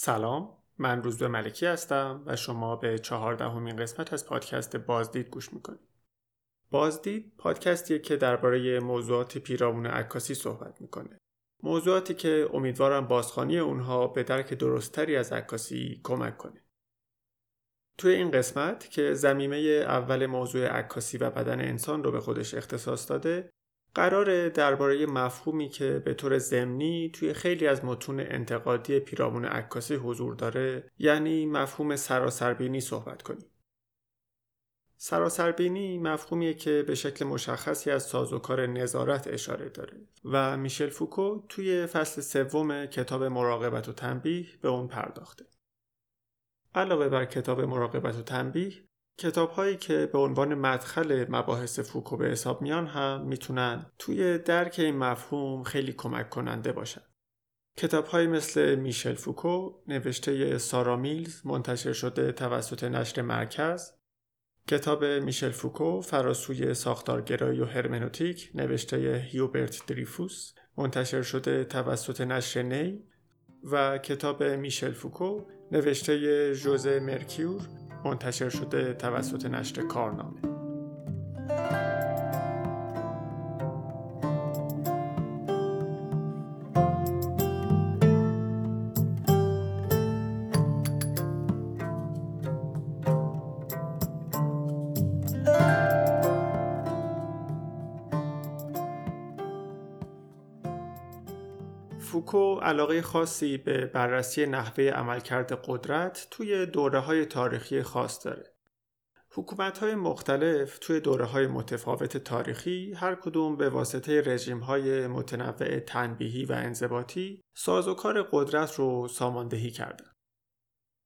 سلام من روزبه ملکی هستم و شما به چهاردهمین قسمت از پادکست بازدید گوش می‌کنید. بازدید پادکستیه که درباره موضوعات پیرامون عکاسی صحبت می‌کنه. موضوعاتی که امیدوارم بازخانی اونها به درک درستتری از عکاسی کمک کنه. توی این قسمت که زمینه اول موضوع عکاسی و بدن انسان رو به خودش اختصاص داده قرار درباره مفهومی که به طور ضمنی توی خیلی از متون انتقادی پیرامون عکاسی حضور داره یعنی مفهوم سراسربینی صحبت کنیم. سراسربینی مفهومیه که به شکل مشخصی از سازوکار نظارت اشاره داره و میشل فوکو توی فصل سوم کتاب مراقبت و تنبیه به اون پرداخته. علاوه بر کتاب مراقبت و تنبیه کتاب هایی که به عنوان مدخل مباحث فوکو به حساب میان هم می‌تونن توی درک این مفهوم خیلی کمک کننده باشن. کتاب های مثل میشل فوکو نوشته سارا میلز منتشر شده توسط نشر مرکز کتاب میشل فوکو فراسوی ساختارگرایی و هرمنوتیک نوشته هیوبرت دریفوس منتشر شده توسط نشر نی و کتاب میشل فوکو نوشته ژوزه مرکیور منتشر شده توسط نشر کارنامه. علاقه خاصی به بررسی نحوه عملکرد قدرت توی دوره های تاریخی خاص داره. حکومت های مختلف توی دوره های متفاوت تاریخی هر کدوم به واسطه رژیم های متنوع تنبیهی و انضباطی سازوکار قدرت رو ساماندهی کردن.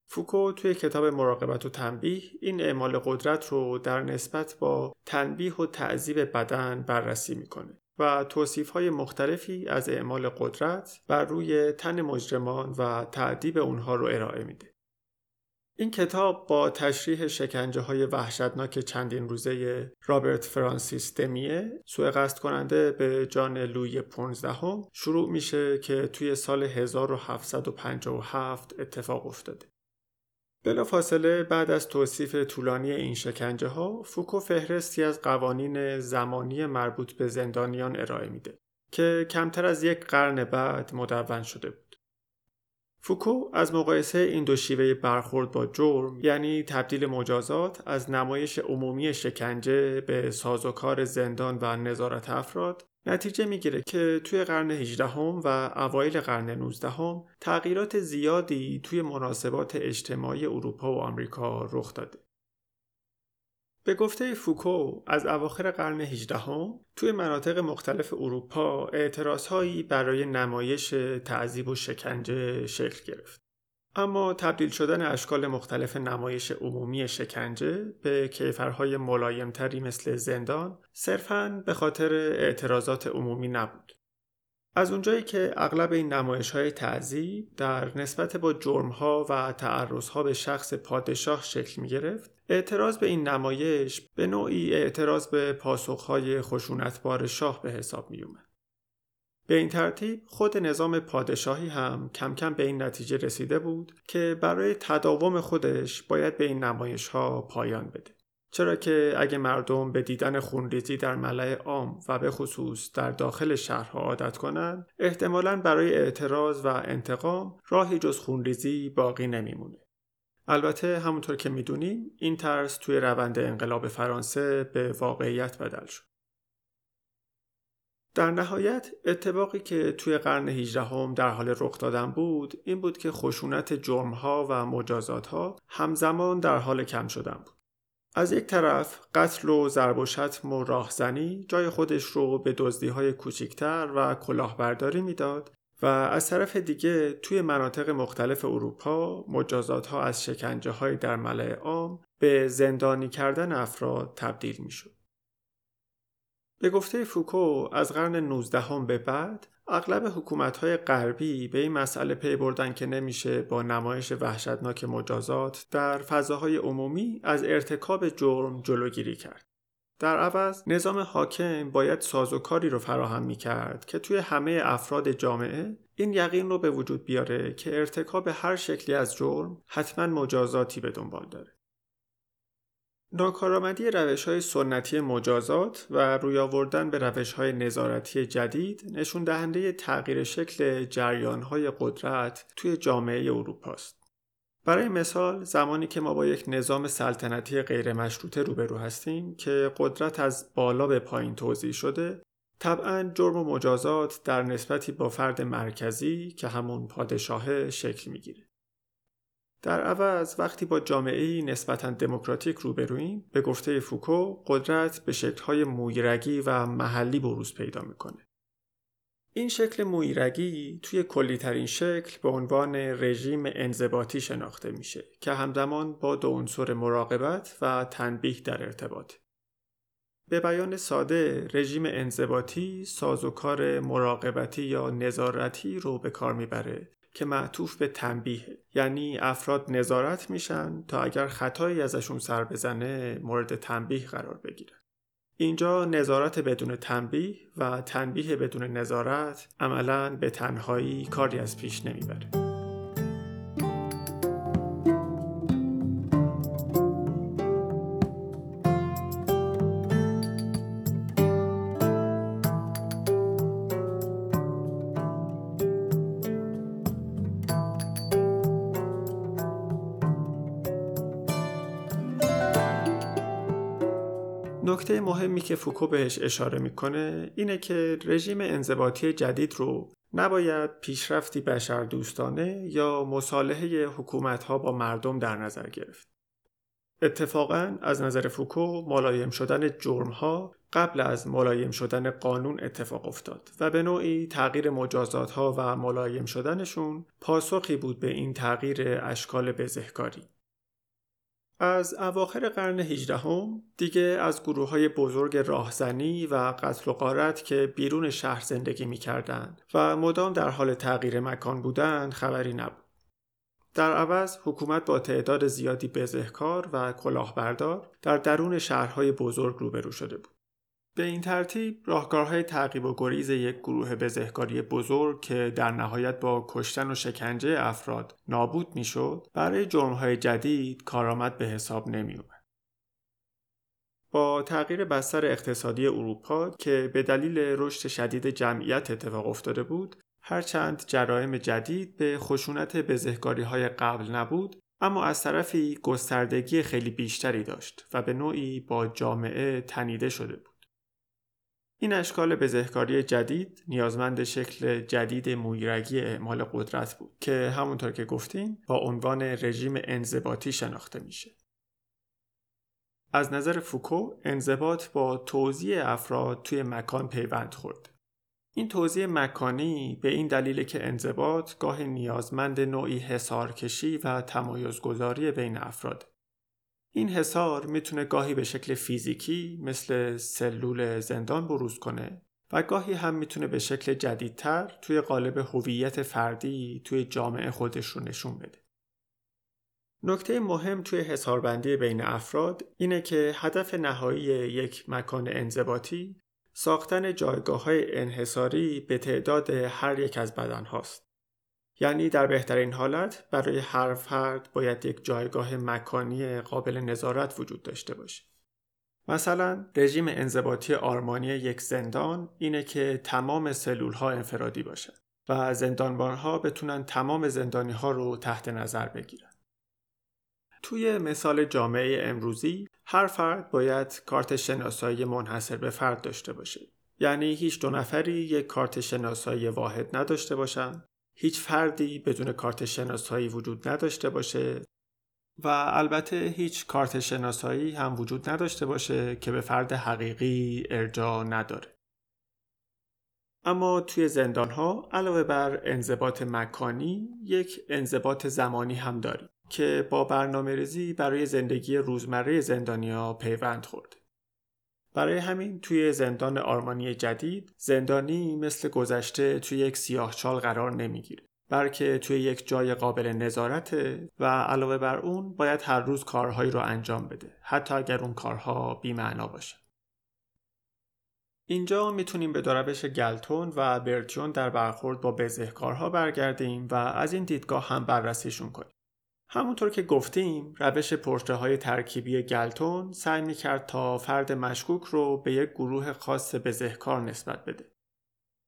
فوکو توی کتاب مراقبت و تنبیه این اعمال قدرت رو در نسبت با تنبیه و تعذیب بدن بررسی می‌کنه. و توصیف های مختلفی از اعمال قدرت بر روی تن مجرمان و تعدیب اونها رو ارائه میده. این کتاب با تشریح شکنجه های وحشتناک چندین روزه رابرت فرانسیس دمیه سوء قصد کننده به جان لوی 15 هم شروع میشه که توی سال 1757 اتفاق افتاده. بلافاصله بعد از توصیف طولانی این شکنجه ها فوکو فهرستی از قوانین زمانی مربوط به زندانیان ارائه میده که کمتر از یک قرن بعد مدون شده بود. فوکو از مقایسه این دو شیوه برخورد با جرم یعنی تبدیل مجازات از نمایش عمومی شکنجه به سازوکار زندان و نظارت افراد نتیجه می‌گیره که توی قرن 18 هم و اوایل قرن 19 هم تغییرات زیادی توی مناسبات اجتماعی اروپا و آمریکا رخ داده. به گفته فوکو از اواخر قرن 18 هم توی مناطق مختلف اروپا اعتراضهایی برای نمایش تعذیب و شکنجه شکل گرفت. اما تبدیل شدن اشکال مختلف نمایش عمومی شکنجه به کیفرهای ملایمتری مثل زندان صرفاً به خاطر اعتراضات عمومی نبود. از اونجایی که اغلب این نمایش های تعذیب در نسبت با جرمها و تعرضها به شخص پادشاه شکل می گرفت، اعتراض به این نمایش به نوعی اعتراض به پاسخهای خشونتبار شاه به حساب می اومد. به این ترتیب خود نظام پادشاهی هم کم کم به این نتیجه رسیده بود که برای تداوم خودش باید به این نمایش ها پایان بده. چرا که اگه مردم به دیدن خونریزی در ملع عام و به خصوص در داخل شهرها عادت کنند احتمالا برای اعتراض و انتقام راهی جز خونریزی باقی نمیمونه. البته همونطور که می‌دونیم این ترس توی روند انقلاب فرانسه به واقعیت بدل شد. در نهایت اتفاقی که توی قرن 18 هم در حال رخ دادن بود این بود که خشونت جرمها و مجازاتها همزمان در حال کم شدن بود. از یک طرف قتل و ضرب و شتم و راهزنی جای خودش رو به دزدی های کوچکتر و کلاهبرداری می‌داد و از طرف دیگه توی مناطق مختلف اروپا مجازات ها از شکنجه های در ملع عام به زندانی کردن افراد تبدیل می شد. به گفته فوکو از قرن 19 هم به بعد اغلب حکومت‌های غربی به این مسئله پی بردن که نمیشه با نمایش وحشتناک مجازات در فضاهای عمومی از ارتکاب جرم جلوگیری کرد. در عوض نظام حاکم باید سازوکاری رو فراهم می کرد که توی همه افراد جامعه این یقین رو به وجود بیاره که ارتکاب هر شکلی از جرم حتما مجازاتی به دنبال داره. ناکارآمدی روش های سنتی مجازات و روی آوردن به روش های نظارتی جدید نشون دهنده تغییر شکل جریان های قدرت توی جامعه اروپا است. برای مثال زمانی که ما با یک نظام سلطنتی غیر مشروطه روبرو هستیم که قدرت از بالا به پایین توضیح شده طبعا جرم و مجازات در نسبتی با فرد مرکزی که همون پادشاه شکل می‌گیره. در عوض وقتی با جامعه نسبتا دموکراتیک روبرویم به گفته فوکو قدرت به شکل‌های مویرگی و محلی بروز پیدا می‌کنه. این شکل مویرگی توی کلیترین شکل به عنوان رژیم انضباطی شناخته میشه که همزمان با دو عنصر مراقبت و تنبیه در ارتباط. به بیان ساده رژیم انضباطی سازوکار مراقبتی یا نظارتی رو به کار می‌بره که معطوف به تنبیه یعنی افراد نظارت میشن تا اگر خطایی ازشون سر بزنه مورد تنبیه قرار بگیرن. اینجا نظارت بدون تنبیه و تنبیه بدون نظارت عملا به تنهایی کاری از پیش نمی‌بره. نکته مهمی که فوکو بهش اشاره می‌کنه اینه که رژیم انضباطی جدید رو نباید پیشرفتی بشر دوستانه یا مصالحه حکومت ها با مردم در نظر گرفت. اتفاقا از نظر فوکو ملایم شدن جرم ها قبل از ملایم شدن قانون اتفاق افتاد و به نوعی تغییر مجازات ها و ملایم شدنشون پاسخی بود به این تغییر اشکال بزهکاری. از اواخر قرن هجدهم دیگه از گروه های بزرگ راهزنی و قتل و قارت که بیرون شهر زندگی می‌کردند و مدام در حال تغییر مکان بودند خبری نبود. در عوض حکومت با تعداد زیادی بزهکار و کلاهبردار در درون شهرهای بزرگ روبرو شده بود. به این ترتیب راهکارهای تعقیب و گریز یک گروه بزهکاری بزرگ که در نهایت با کشتن و شکنجه افراد نابود می‌شد برای جرمهای جدید کارآمد به حساب نمی اومد. با تغییر بستر اقتصادی اروپا که به دلیل رشد شدید جمعیت اتفاق افتاده بود هرچند جرایم جدید به خشونت بزهکاری های قبل نبود اما از طرفی گستردگی خیلی بیشتری داشت و به نوعی با جامعه تنیده شده بود. این اشکال بزهکاری جدید نیازمند شکل جدید مویرگی اعمال قدرت بود که همونطور که گفتیم با عنوان رژیم انضباطی شناخته میشه. از نظر فوکو انضباط با توزیع افراد توی مکان پیوند خورد. این توزیع مکانی به این دلیل که انضباط گاه نیازمند نوعی حسارکشی و تمایزگذاری بین افراد این حصار می‌تونه گاهی به شکل فیزیکی مثل سلول زندان بروز کنه و گاهی هم می‌تونه به شکل جدیدتر توی قالب هویت فردی توی جامعه خودش رو نشون بده. نکته مهم توی حساربندی بین افراد اینه که هدف نهایی یک مکان انضباطی ساختن جایگاه های انحصاری به تعداد هر یک از بدن هاست. یعنی در بهترین حالت برای هر فرد باید یک جایگاه مکانی قابل نظارت وجود داشته باشه. مثلا رژیم انضباطی آرمانی یک زندان اینه که تمام سلول ها انفرادی باشه و زندانبان ها بتونن تمام زندانی ها رو تحت نظر بگیرن. توی مثال جامعه امروزی هر فرد باید کارت شناسایی منحصر به فرد داشته باشه. یعنی هیچ دو نفری یک کارت شناسایی واحد نداشته باشن هیچ فردی بدون کارت شناسایی وجود نداشته باشه و البته هیچ کارت شناسایی هم وجود نداشته باشه که به فرد حقیقی ارجاع نداره. اما توی زندان ها علاوه بر انضباط مکانی یک انضباط زمانی هم داریم که با برنامه ریزی برای زندگی روزمره زندانیا پیوند خورده. برای همین توی زندان آرمانی جدید زندانی مثل گذشته توی یک سیاهچال قرار نمی‌گیره بلکه توی یک جای قابل نظارته و علاوه بر اون باید هر روز کارهایی رو انجام بده حتی اگر اون کارها بیمعنا باشه اینجا می‌تونیم به دو روش گلتون و برتیون در برخورد با بزهکارها برگردیم و از این دیدگاه هم بررسیشون کنیم. همونطور که گفتیم روش پرشه های ترکیبی گلتون سعی می‌کرد تا فرد مشکوک رو به یک گروه خاص بزهکار نسبت بده.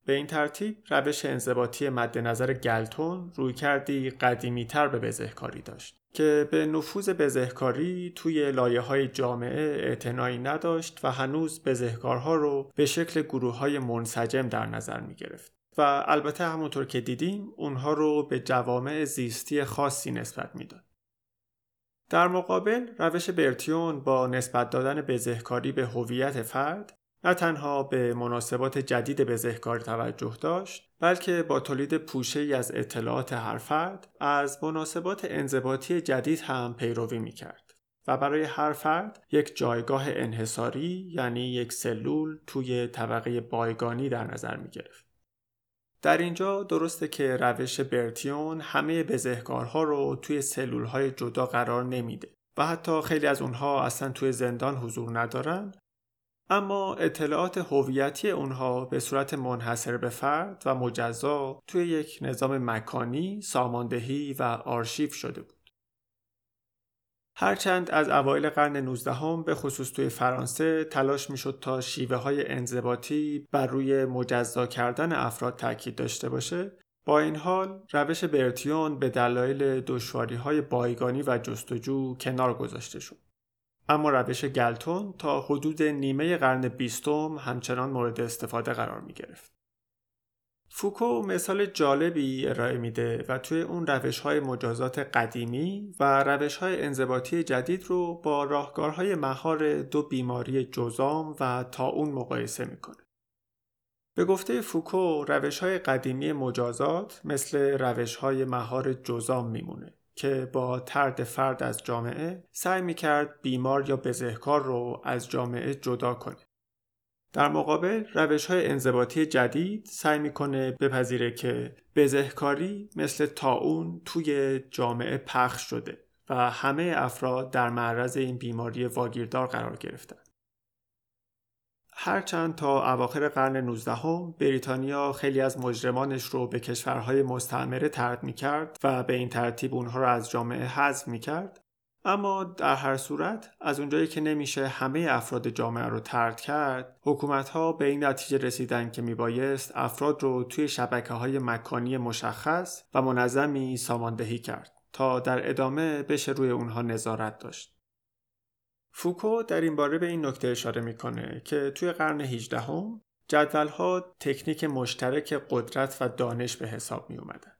به این ترتیب روش انضباطی مد نظر گلتون روی کردی قدیمی تر به بزهکاری داشت که به نفوذ بزهکاری توی لایه های جامعه اعتنایی نداشت و هنوز بزهکارها رو به شکل گروه های منسجم در نظر می گرفت. و البته همونطور که دیدیم اونها رو به جوامع زیستی خاصی نسبت می‌داد. در مقابل روش برتیون با نسبت دادن بزهکاری به هویت فرد نه تنها به مناسبات جدید بزهکار توجه داشت بلکه با تولید پوشه ای از اطلاعات هر فرد از مناسبات انضباطی جدید هم پیروی می کرد و برای هر فرد یک جایگاه انحصاری یعنی یک سلول توی طبقه بایگانی در نظر می گرفت. در اینجا درسته که روش برتیون همه بزهکارها رو توی سلول های جدا قرار نمیده و حتی خیلی از اونها اصلا توی زندان حضور ندارن اما اطلاعات هویتی اونها به صورت منحصر به فرد و مجزا توی یک نظام مکانی، ساماندهی و آرشیو شده بود. هرچند از اوایل قرن 19 به خصوص توی فرانسه تلاش می‌شد تا شیوه های انضباطی بر روی مجزا کردن افراد تاکید داشته باشه با این حال روش برتیون به دلایل دشواری های بایگانی و جستجو کنار گذاشته شد. اما روش گلتون تا حدود نیمه قرن بیستم همچنان مورد استفاده قرار می گرفت. فوکو مثال جالبی ارائه میده و توی اون روش های مجازات قدیمی و روش های انضباطی جدید رو با راهکارهای مهار دو بیماری جزام و تا اون مقایسه می‌کنه. به گفته فوکو روش های قدیمی مجازات مثل روش های مهار جزام میمونه که با ترد فرد از جامعه سعی می‌کرد بیمار یا بزهکار رو از جامعه جدا کنه. در مقابل روش های انضباطی جدید سعی می‌کنه بپذیره که بزهکاری مثل تاون توی جامعه پخش شده و همه افراد در معرض این بیماری واگیردار قرار گرفتن. هرچند تا اواخر قرن 19 بریتانیا خیلی از مجرمانش رو به کشورهای مستعمره ترد می کرد و به این ترتیب اونها رو از جامعه حذف می کرد اما در هر صورت از اونجایی که نمیشه همه افراد جامعه رو ترد کرد حکومت ها به این نتیجه رسیدن که میبایست افراد رو توی شبکه های مکانی مشخص و منظمی ساماندهی کرد تا در ادامه بشه روی اونها نظارت داشت فوکو در این باره به این نکته اشاره می‌کنه که توی قرن 18 هم جدول ها تکنیک مشترک قدرت و دانش به حساب می اومدن.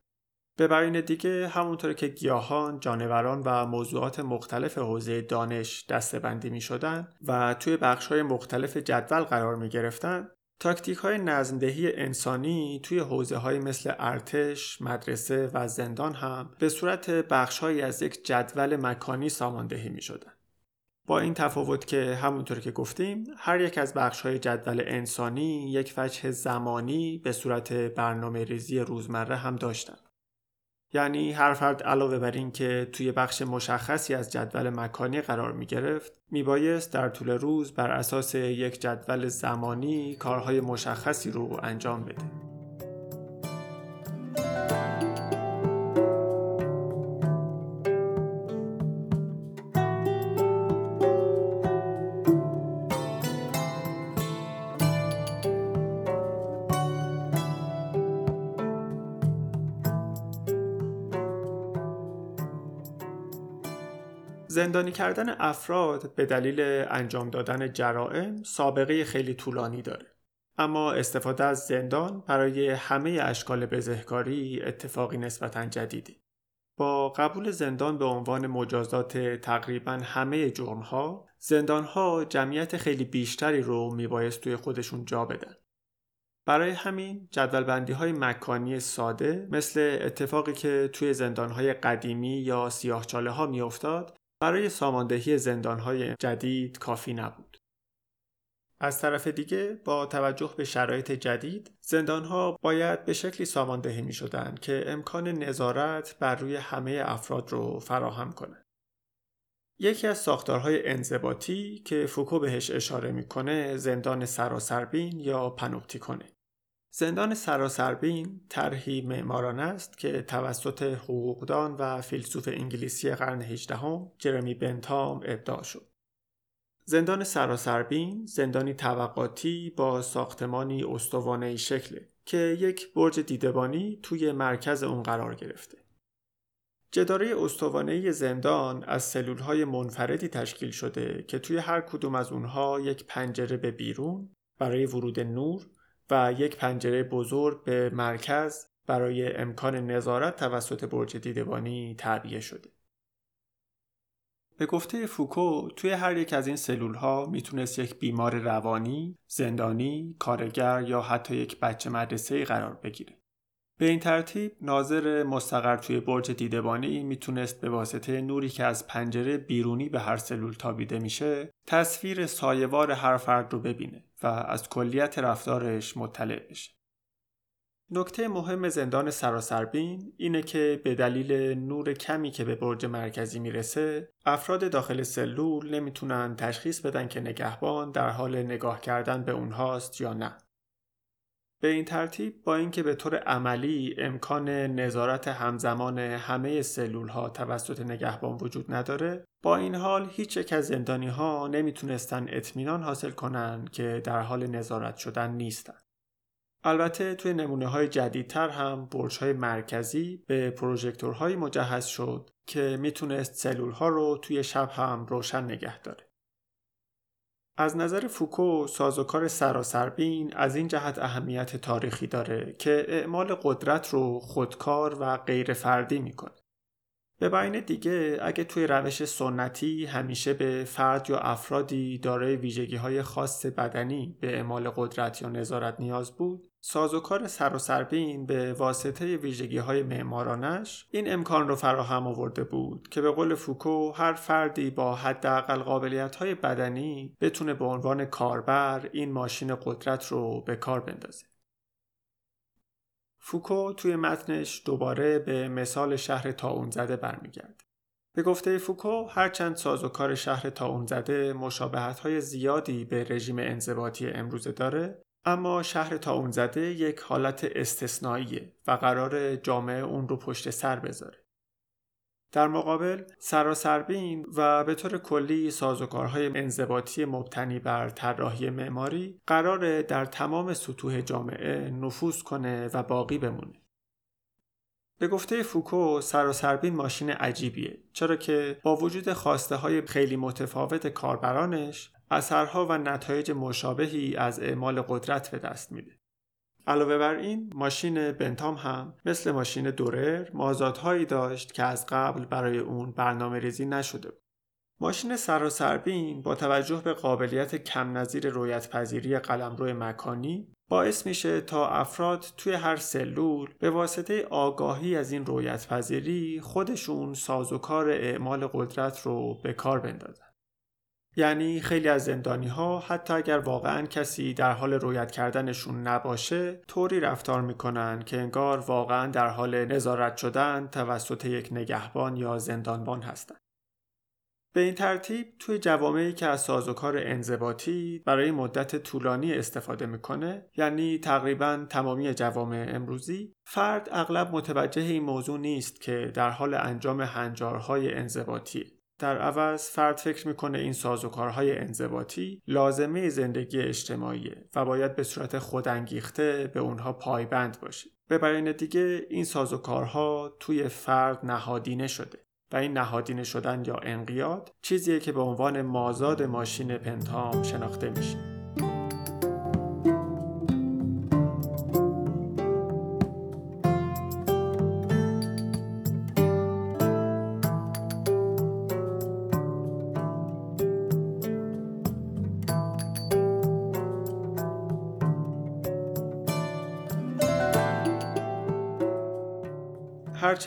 به بیان دیگه همونطور که گیاهان، جانوران و موضوعات مختلف حوزه دانش دستبندی می شدن و توی بخش های مختلف جدول قرار می گرفتن تاکتیک های انسانی توی حوزه های مثل ارتش، مدرسه و زندان هم به صورت بخش از یک جدول مکانی ساماندهی می شدن. با این تفاوت که همونطور که گفتیم هر یک از بخش های جدول انسانی یک وجه زمانی به صورت برنامه ریزی روزمره هم داشتن. یعنی هر فرد علاوه بر این که توی بخش مشخصی از جدول مکانی قرار می گرفت می بایست در طول روز بر اساس یک جدول زمانی کارهای مشخصی رو انجام بده. زندانی کردن افراد به دلیل انجام دادن جرائم سابقه خیلی طولانی داره. اما استفاده از زندان برای همه اشکال بزهکاری اتفاقی نسبتا جدیدی. با قبول زندان به عنوان مجازات تقریبا همه جرمها، زندانها جمعیت خیلی بیشتری رو میبایست توی خودشون جا بدن. برای همین جدول بندی های مکانی ساده مثل اتفاقی که توی زندان های قدیمی یا سیاهچاله ها میافتاد برای ساماندهی زندانهای جدید کافی نبود. از طرف دیگه با توجه به شرایط جدید زندانها باید به شکلی ساماندهی می شدن که امکان نظارت بر روی همه افراد رو فراهم کنه. یکی از ساختارهای انضباطی که فوکو بهش اشاره می‌کنه زندان سراسربین یا پنوپتیکونه. زندان سراسربین طرحی معمارانه است که توسط حقوقدان و فیلسوف انگلیسی قرن 18 جرمی بنتام ابداع شد. زندان سراسربین زندانی طبقاتی با ساختمانی استوانه شکله که یک برج دیدبانی توی مرکز اون قرار گرفته. جداره استوانه زندان از سلولهای منفردی تشکیل شده که توی هر کدوم از اونها یک پنجره به بیرون برای ورود نور و یک پنجره بزرگ به مرکز برای امکان نظارت توسط برج دیدبانی تعبیه شده. به گفته فوکو توی هر یک از این سلول ها می‌تونست یک بیمار روانی، زندانی، کارگر یا حتی یک بچه مدرسه قرار بگیره. به این ترتیب ناظر مستقر توی برج دیدبانی می‌تونست به واسطه نوری که از پنجره بیرونی به هر سلول تابیده میشه تصویر سایوار هر فرد رو ببینه و از کلیت رفتارش مطلع بشه. نکته مهم زندان سراسربین اینه که به دلیل نور کمی که به برج مرکزی می‌رسه افراد داخل سلول نمی‌تونن تشخیص بدن که نگهبان در حال نگاه کردن به اونهاست یا نه. به این ترتیب با اینکه به طور عملی امکان نظارت همزمان همه سلول ها توسط نگهبان وجود نداره با این حال هیچ یک از زندانی ها نمی‌تونستن اطمینان حاصل کنن که در حال نظارت شدن نیستن. البته توی نمونه های جدیدتر هم برج های مرکزی به پروژکتورهایی مجهز شد که می‌تونست سلول ها رو توی شب هم روشن نگه داره. از نظر فوکو سازوکار سراسربین از این جهت اهمیت تاریخی داره که اعمال قدرت رو خودکار و غیر فردی می‌کنه. به بیان دیگه اگه توی روش سنتی همیشه به فرد یا افرادی دارای ویژگی های خاص بدنی به اعمال قدرت یا نظارت نیاز بود سازوکار سر و سربین به واسطه ویژگی های معمارانش این امکان رو فراهم آورده بود که به قول فوکو هر فردی با حداقل قابلیت های بدنی بتونه به عنوان کاربر این ماشین قدرت رو به کار بندازه. فوکو توی متنش دوباره به مثال شهر تاون زده برمیگرد. به گفته فوکو هرچند سازوکار شهر تاون زده مشابهت های زیادی به رژیم انضباطی امروزه داره اما شهر تاون زده یک حالت استثنائیه و قرار جامعه اون رو پشت سر بذاره. در مقابل سراسربین و به طور کلی سازوکارهای انضباطی مبتنی بر طراحی معماری قرار در تمام سطوح جامعه نفوذ کنه و باقی بمونه. به گفته فوکو سراسربین ماشین عجیبیه چرا که با وجود خواسته های خیلی متفاوت کاربرانش اثرها و نتایج مشابهی از اعمال قدرت به دست میده. علاوه بر این ماشین بنتام هم مثل ماشین دورر مازادهایی داشت که از قبل برای اون برنامه ریزی نشده بود. ماشین سراسربین با توجه به قابلیت کم نظیر رویت پذیری قلمرو مکانی باعث میشه تا افراد توی هر سلول به واسطه آگاهی از این رویت پذیری خودشون سازوکار اعمال قدرت رو به کار بندازن. یعنی خیلی از زندانی ها حتی اگر واقعا کسی در حال رویت کردنشون نباشه طوری رفتار می‌کنن که انگار واقعا در حال نظارت شدن توسط یک نگهبان یا زندانبان هستند. به این ترتیب توی جوامعی که از سازوکار انضباطی برای مدت طولانی استفاده می‌کنه یعنی تقریبا تمامی جوامع امروزی فرد اغلب متوجه این موضوع نیست که در حال انجام هنجارهای انضباطی در عوض فرد فکر می‌کنه این سازوکارهای انضباطی لازمه زندگی اجتماعیه و باید به صورت خودانگیخته به اونها پایبند باشه. به بیان دیگه این سازوکارها توی فرد نهادینه شده این نهادینه شدن یا انقیاد چیزیه که به عنوان مازاد ماشین پنتام شناخته میشه.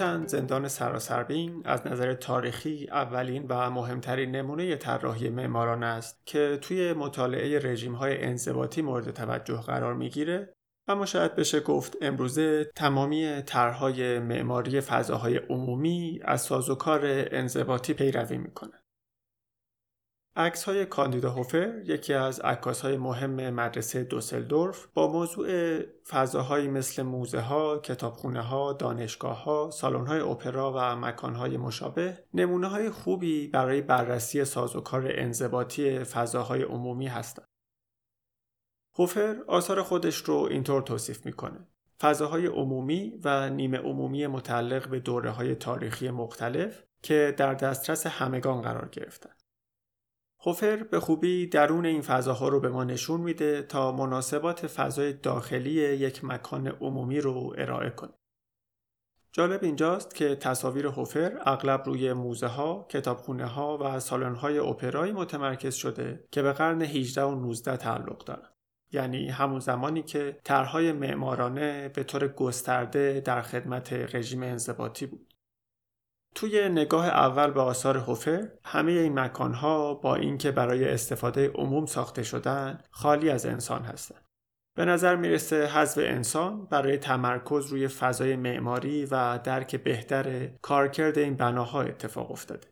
هرچند زندان سراسربین از نظر تاریخی اولین و مهمترین نمونه طراحی معماران است که توی مطالعه رژیم های انضباطی مورد توجه قرار می‌گیره اما شاید بشه گفت امروزه تمامی طرحهای معماری فضاهای عمومی از سازوکار انضباطی پیروی می‌کنه. عکس های کاندیدا هوفر یکی از عکاس های مهم مدرسه دوسلدورف با موضوع فضاهایی مثل موزه ها، کتابخونه ها، دانشگاه ها، سالن های اپرا و مکان های مشابه نمونه های خوبی برای بررسی سازوکار انضباطی فضاهای عمومی هستند. هوفر آثار خودش رو اینطور توصیف می‌کنه. فضاهای عمومی و نیمه عمومی متعلق به دوره های تاریخی مختلف که در دسترس همگان قرار گرفتن. هوفر به خوبی درون این فضاها رو به ما نشون میده تا مناسبات فضای داخلی یک مکان عمومی رو ارائه کنه. جالب اینجاست که تصاویر هوفر اغلب روی موزه ها، کتابخونه ها و سالن های اپرایی متمرکز شده که به قرن 18 و 19 تعلق دارند. یعنی همون زمانی که طرحهای معمارانه به طور گسترده در خدمت رژیم انضباطی بود. توی نگاه اول به آثار هوفر همه این مکانها با اینکه برای استفاده عموم ساخته شدن خالی از انسان هستند. به نظر می‌رسه حذف انسان برای تمرکز روی فضای معماری و درک بهتر کارکرد این بناها اتفاق افتاده.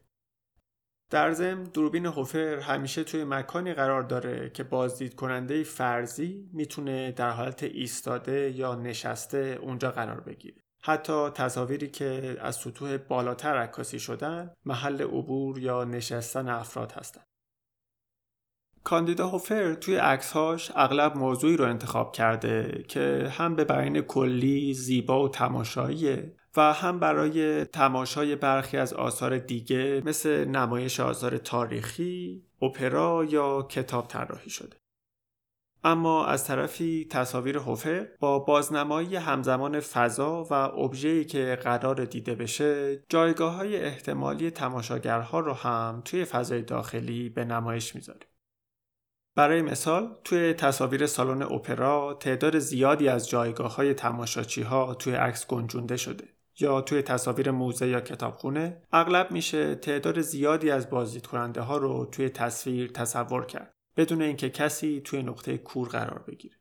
در ضمن دوربین هوفر همیشه توی مکانی قرار داره که بازدید کننده فرضی می‌تونه در حالت ایستاده یا نشسته اونجا قرار بگیره. حتی تصاویری که از سطوح بالاتر عکاسی شدن محل عبور یا نشستن افراد هستند. کاندیدا هوفر توی عکسهاش اغلب موضوعی رو انتخاب کرده که هم به بیان کلی زیبا و تماشاییه و هم برای تماشای برخی از آثار دیگه مثل نمایش آثار تاریخی، اپرا یا کتاب طراحی شده. اما از طرفی تصاویر هوفر با بازنمایی همزمان فضا و ابژه‌ای که قرار دیده بشه جایگاه های احتمالی تماشاگرها رو هم توی فضای داخلی به نمایش می‌ذاره. برای مثال توی تصاویر سالن اپرا تعداد زیادی از جایگاه های تماشاچی ها توی عکس گنجونده شده یا توی تصاویر موزه یا کتابخونه اغلب میشه تعداد زیادی از بازدید کننده ها رو توی تصویر تصور کرد بدون اینکه کسی توی نقطه کور قرار بگیره.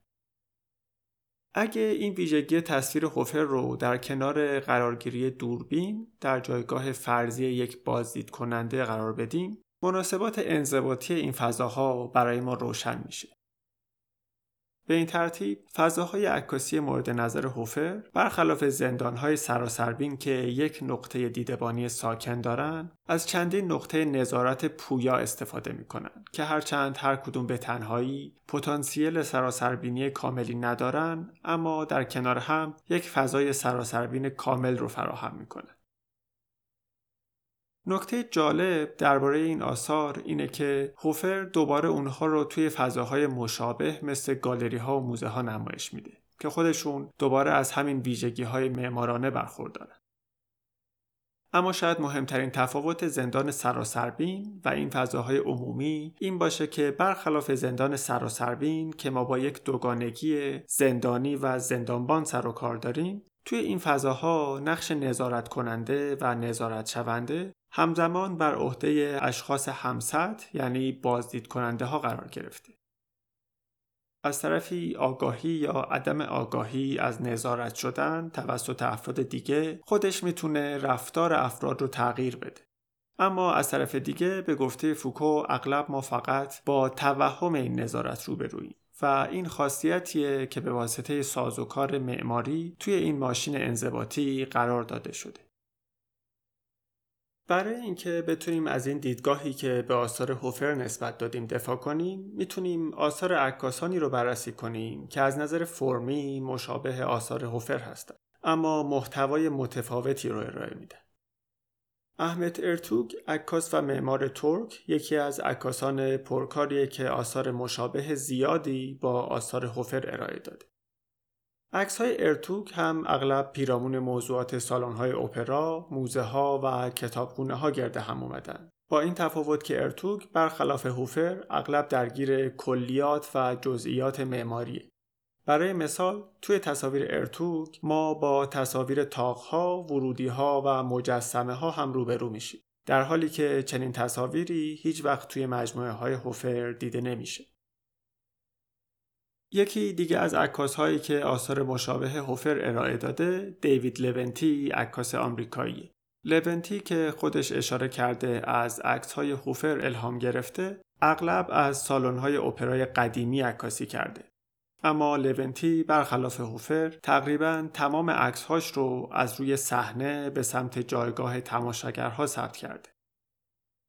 اگه این ویژگی تصویر هوفر رو در کنار قرارگیری دوربین در جایگاه فرضی یک بازدید کننده قرار بدیم مناسبات انضباطی این فضاها برای ما روشن میشه. به این ترتیب فضاهای عکاسی مورد نظر هوفر برخلاف زندانهای سراسربین که یک نقطه دیدبانی ساکن دارند از چندین نقطه نظارت پویا استفاده می کنند که هرچند هر کدوم به تنهایی پتانسیل سراسربینی کاملی ندارن اما در کنار هم یک فضای سراسربین کامل رو فراهم می. نکته جالب درباره این آثار اینه که هوفر دوباره اونها رو توی فضاهای مشابه مثل گالری ها و موزه ها نمایش میده که خودشون دوباره از همین ویژگی های معمارانه برخوردارن. اما شاید مهمترین تفاوت زندان سراسربین و این فضاهای عمومی این باشه که برخلاف زندان سراسربین که ما با یک دوگانگی زندانی و زندانبان سر و کار داریم توی این فضاها نقش نظارت کننده و نظارت شونده همزمان بر عهده اشخاص همسط یعنی بازدید کننده ها قرار گرفته. از طرفی آگاهی یا عدم آگاهی از نظارت شدن توسط افراد دیگه خودش می‌تونه رفتار افراد رو تغییر بده. اما از طرف دیگه به گفته فوکو اغلب ما فقط با توهم این نظارت روبروییم و این خاصیتیه که به واسطه سازوکار معماری توی این ماشین انضباطی قرار داده شده. برای اینکه بتونیم از این دیدگاهی که به آثار هوفر نسبت دادیم دفاع کنیم می‌تونیم آثار عکاسانی رو بررسی کنیم که از نظر فرمی مشابه آثار هوفر هستند اما محتوای متفاوتی رو ارائه میدن. احمد ارتوگ عکاس و معمار ترک یکی از عکاسان پرکاریه که آثار مشابه زیادی با آثار هوفر ارائه داده. عکس های ارتوک هم اغلب پیرامون موضوعات سالن های اپرا، موزه ها و کتابخونه ها گرده هم اومدن. با این تفاوت که ارتوک برخلاف هوفر اغلب درگیر کلیات و جزئیات معماریه. برای مثال توی تصاویر ارتوک ما با تصاویر تاقها، ورودیها و مجسمه ها هم روبرو میشیم. در حالی که چنین تصاویری هیچ وقت توی مجموعه های هوفر دیده نمیشه. یکی دیگه از عکاس هایی که آثار مشابه هوفر ارائه داده دیوید لونتی عکاس آمریکایی لونتی که خودش اشاره کرده از عکس های هوفر الهام گرفته اغلب از سالن‌های اپرای قدیمی عکاسی کرده. اما لونتی برخلاف هوفر تقریبا تمام عکسهاش رو از روی صحنه به سمت جایگاه تماشاگرها ثبت کرده.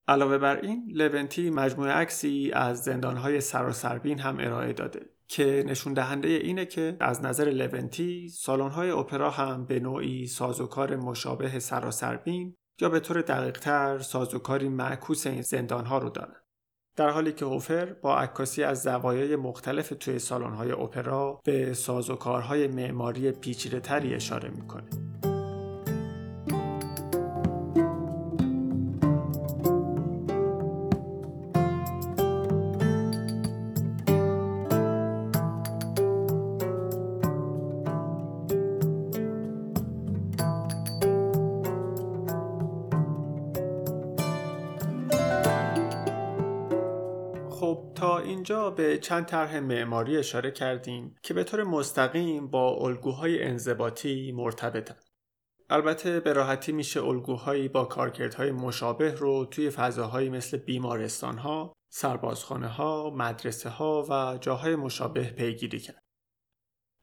علاوه بر این لونتی مجموعه عکسی از زندانهای سراسربین هم ارائه داده که نشون دهنده اینه که از نظر لونتی سالن‌های اپرا هم به نوعی سازوکار مشابه سراسربین یا به طور دقیقتر سازوکاری معکوس این زندانها رو دارن. در حالی که هوفر با عکاسی از زوایای مختلف توی سالن‌های اپرا به سازوکارهای معماری پیچیده‌تری اشاره می‌کنه. چند طرح معماری اشاره کردیم که به طور مستقیم با الگوهای انضباطی مرتبطن. البته به راحتی میشه الگوهایی با کارکردهای مشابه رو توی فضاهایی مثل بیمارستان ها، سربازخانه ها، مدرسه ها و جاهای مشابه پیگیری کرد.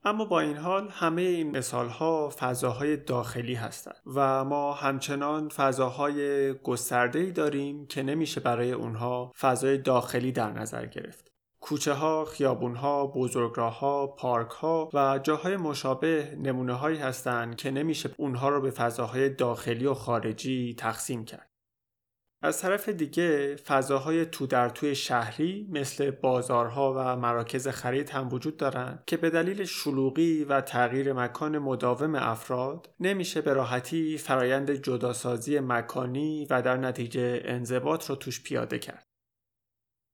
اما با این حال همه این مثال ها فضاهای داخلی هستند و ما همچنان فضاهای گسترده داریم که نمیشه برای اونها فضای داخلی در نظر گرفت. کوچه ها، خیابون ها، بزرگراه ها، پارک ها و جاهای مشابه نمونه هایی هستند که نمیشه اونها رو به فضاهای داخلی و خارجی تقسیم کرد. از طرف دیگه فضاهای تو در توی شهری مثل بازارها و مراکز خرید هم وجود دارند که به دلیل شلوغی و تغییر مکان مداوم افراد نمیشه به راحتی فرایند جداسازی مکانی و در نتیجه انضباط رو توش پیاده کرد.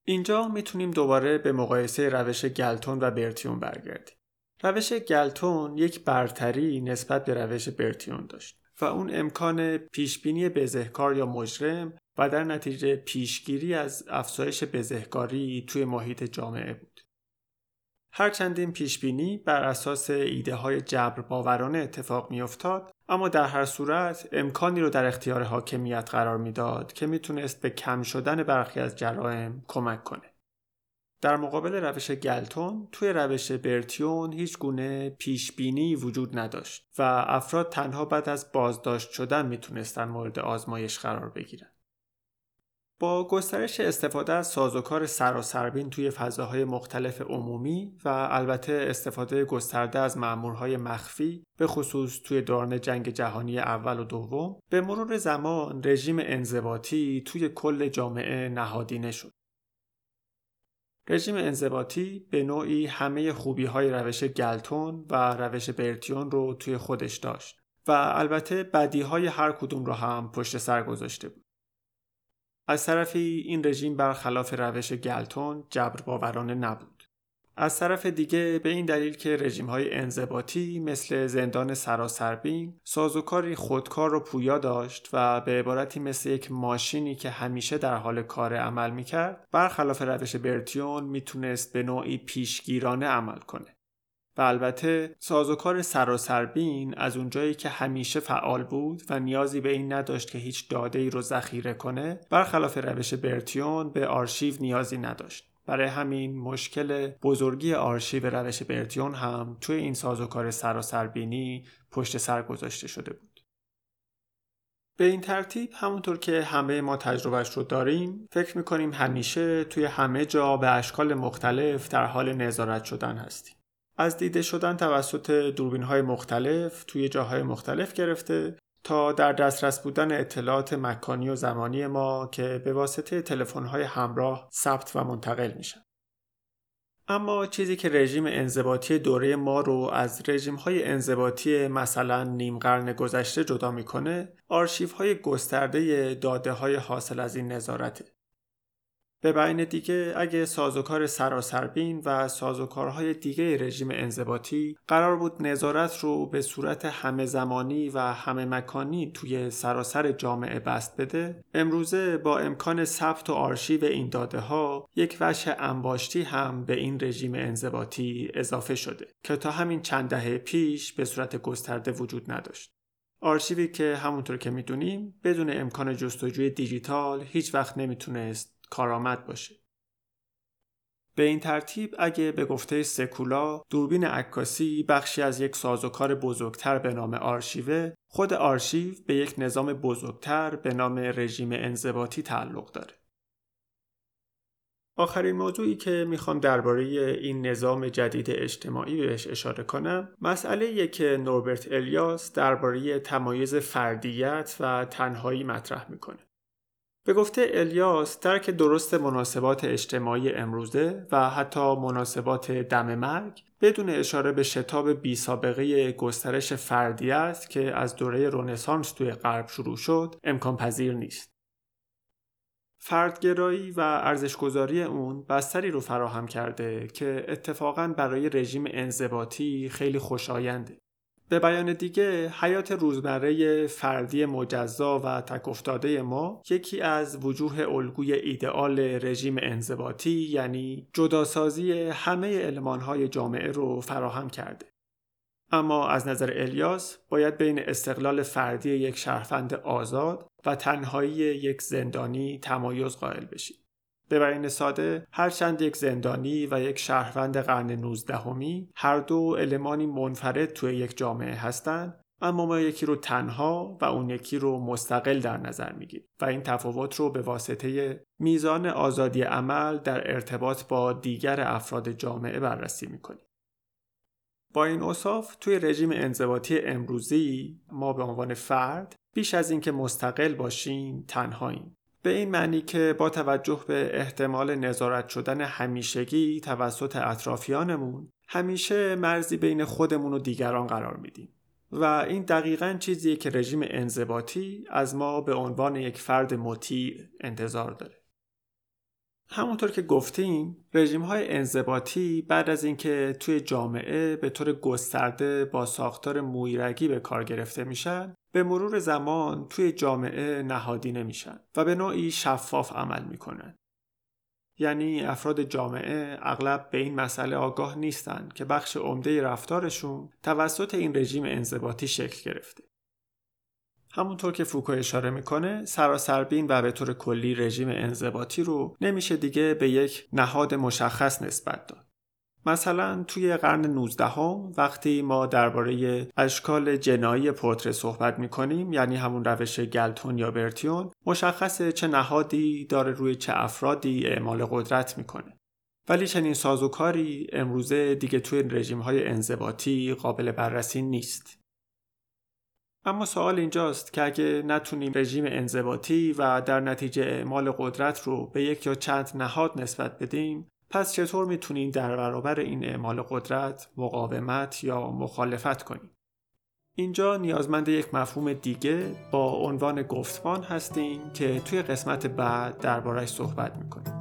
اینجا می‌تونیم دوباره به مقایسه روش گلتون و برتیون برگردیم. روش گلتون یک برتری نسبت به روش برتیون داشت و اون امکان پیشبینی بزهکار یا مجرم و در نتیجه پیشگیری از افزایش بزهکاری توی محیط جامعه بود. هرچند این پیشبینی بر اساس ایده های جبر باورانه اتفاق میافتاد اما در هر صورت امکانی رو در اختیار حاکمیت قرار می‌داد که می‌تونست به کم شدن برخی از جرائم کمک کنه. در مقابل روش گلتون توی روش برتیون هیچ گونه پیش بینی وجود نداشت و افراد تنها بعد از بازداشت شدن می‌تونستن مورد آزمایش قرار بگیرن. با گسترش استفاده از سازوکار سراسربین توی فضاهای مختلف عمومی و البته استفاده گسترده از مأمورهای مخفی به خصوص توی دوران جنگ جهانی اول و دوم به مرور زمان رژیم انضباطی توی کل جامعه نهادینه شد. رژیم انضباطی به نوعی همه خوبی های روش گلتون و روش برتیون رو توی خودش داشت و البته بدی های هر کدوم رو هم پشت سر گذاشته بود. از طرفی این رژیم برخلاف روش گلتون جبر باورانه نبود. از طرف دیگه به این دلیل که رژیم های انضباطی مثل زندان سراسربین سازوکاری خودکار و پویا داشت و به عبارتی مثل یک ماشینی که همیشه در حال کار عمل می‌کرد برخلاف روش برتیون می‌تونست به نوعی پیشگیرانه عمل کنه. و البته سازوکار سراسربین از اونجایی که همیشه فعال بود و نیازی به این نداشت که هیچ داده ای رو ذخیره کنه برخلاف روش برتیون به آرشیو نیازی نداشت. برای همین مشکل بزرگی آرشیو روش برتیون هم توی این سازوکار سراسربینی پشت سر گذاشته شده بود. به این ترتیب همونطور که همه ما تجربهش رو داریم فکر می‌کنیم همیشه توی همه جا به اشکال مختلف در حال نظارت شدن هستیم. از دیده شدن توسط دوربین های مختلف توی جاهای مختلف گرفته تا در دسترس بودن اطلاعات مکانی و زمانی ما که به واسطه تلفن های همراه ثبت و منتقل میشن. اما چیزی که رژیم انضباطی دوره ما رو از رژیم های انضباطی مثلا نیم قرن گذشته جدا می‌کنه آرشیف های گسترده داده های حاصل از این نظارته به بیان دیگه اگه سازوکار سراسربین و سازوکارهای دیگه رژیم انضباطی قرار بود نظارت رو به صورت همه زمانی و همه مکانی توی سراسر جامعه بست بده امروزه با امکان ثبت و آرشیو این داده ها یک وجه انباشتی هم به این رژیم انضباطی اضافه شده که تا همین چند دهه پیش به صورت گسترده وجود نداشت. آرشیوی که همونطور که می‌دونیم بدون امکان جستجوی دیجیتال هیچ وقت نمی‌تونست کارآمد باشه. به این ترتیب اگه به گفته سکولا دوربین عکاسی بخشی از یک سازوکار بزرگتر به نام آرشیوه خود آرشیو به یک نظام بزرگتر به نام رژیم انضباطی تعلق داره. آخرین موضوعی که می‌خوام درباره این نظام جدید اجتماعی بهش اشاره کنم مسئله که نوربرت الیاس درباره تمایز فردیت و تنهایی مطرح می‌کنه. به گفته الیاس درک درست مناسبات اجتماعی امروزه و حتی مناسبات دم مرگ بدون اشاره به شتاب بی سابقه گسترش فردیت که از دوره رونسانس توی غرب شروع شد امکان پذیر نیست. فردگرایی و ارزشگذاری اون بستری رو فراهم کرده که اتفاقا برای رژیم انضباطی خیلی خوشاینده. به بیان دیگه حیات روزمره فردی مجزا و تک ما یکی از وجوه الگوی ایدئال رژیم انضباطی یعنی جداسازی همه المانهای جامعه رو فراهم کرده. اما از نظر الیاس باید بین استقلال فردی یک شهروند آزاد و تنهایی یک زندانی تمایز قائل بشید. به بیان ساده هرچند یک زندانی و یک شهروند قرن 19 هر دو المانی منفرد توی یک جامعه هستند اما ما یکی رو تنها و اون یکی رو مستقل در نظر می‌گیریم و این تفاوت رو به واسطه میزان آزادی عمل در ارتباط با دیگر افراد جامعه بررسی می‌کنیم. با این اصاف توی رژیم انضباطی امروزی ما به عنوان فرد بیش از اینکه مستقل باشیم تنهاییم به این معنی که با توجه به احتمال نظارت شدن همیشگی توسط اطرافیانمون همیشه مرزی بین خودمون و دیگران قرار میدیم. و این دقیقا چیزیه که رژیم انضباطی از ما به عنوان یک فرد مطیع انتظار داره. همونطور که گفتیم رژیم های انضباطی بعد از اینکه توی جامعه به طور گسترده با ساختار مویرگی به کار گرفته میشن به مرور زمان توی جامعه نهادی نمیشن و به نوعی شفاف عمل می‌کنن یعنی افراد جامعه اغلب به این مسئله آگاه نیستند که بخش عمده رفتارشون توسط این رژیم انضباطی شکل گرفته همونطور که فوکو اشاره می‌کنه سراسربین و به طور کلی رژیم انضباطی رو نمیشه دیگه به یک نهاد مشخص نسبت داد. مثلا توی قرن 19 هم وقتی ما درباره اشکال جنایی پورتره صحبت می‌کنیم یعنی همون روش گلتون یا برتیون مشخصه چه نهادی داره روی چه افرادی اعمال قدرت می‌کنه. ولی چنین سازوکاری امروزه دیگه توی رژیم های انضباطی قابل بررسی نیست. اما سوال اینجاست که اگه نتونیم رژیم انضباطی و در نتیجه اعمال قدرت رو به یک یا چند نهاد نسبت بدیم پس چطور می‌تونیم در برابر این اعمال قدرت مقاومت یا مخالفت کنیم؟ اینجا نیازمند یک مفهوم دیگه با عنوان گفتمان هستیم که توی قسمت بعد دربارش صحبت می‌کنیم.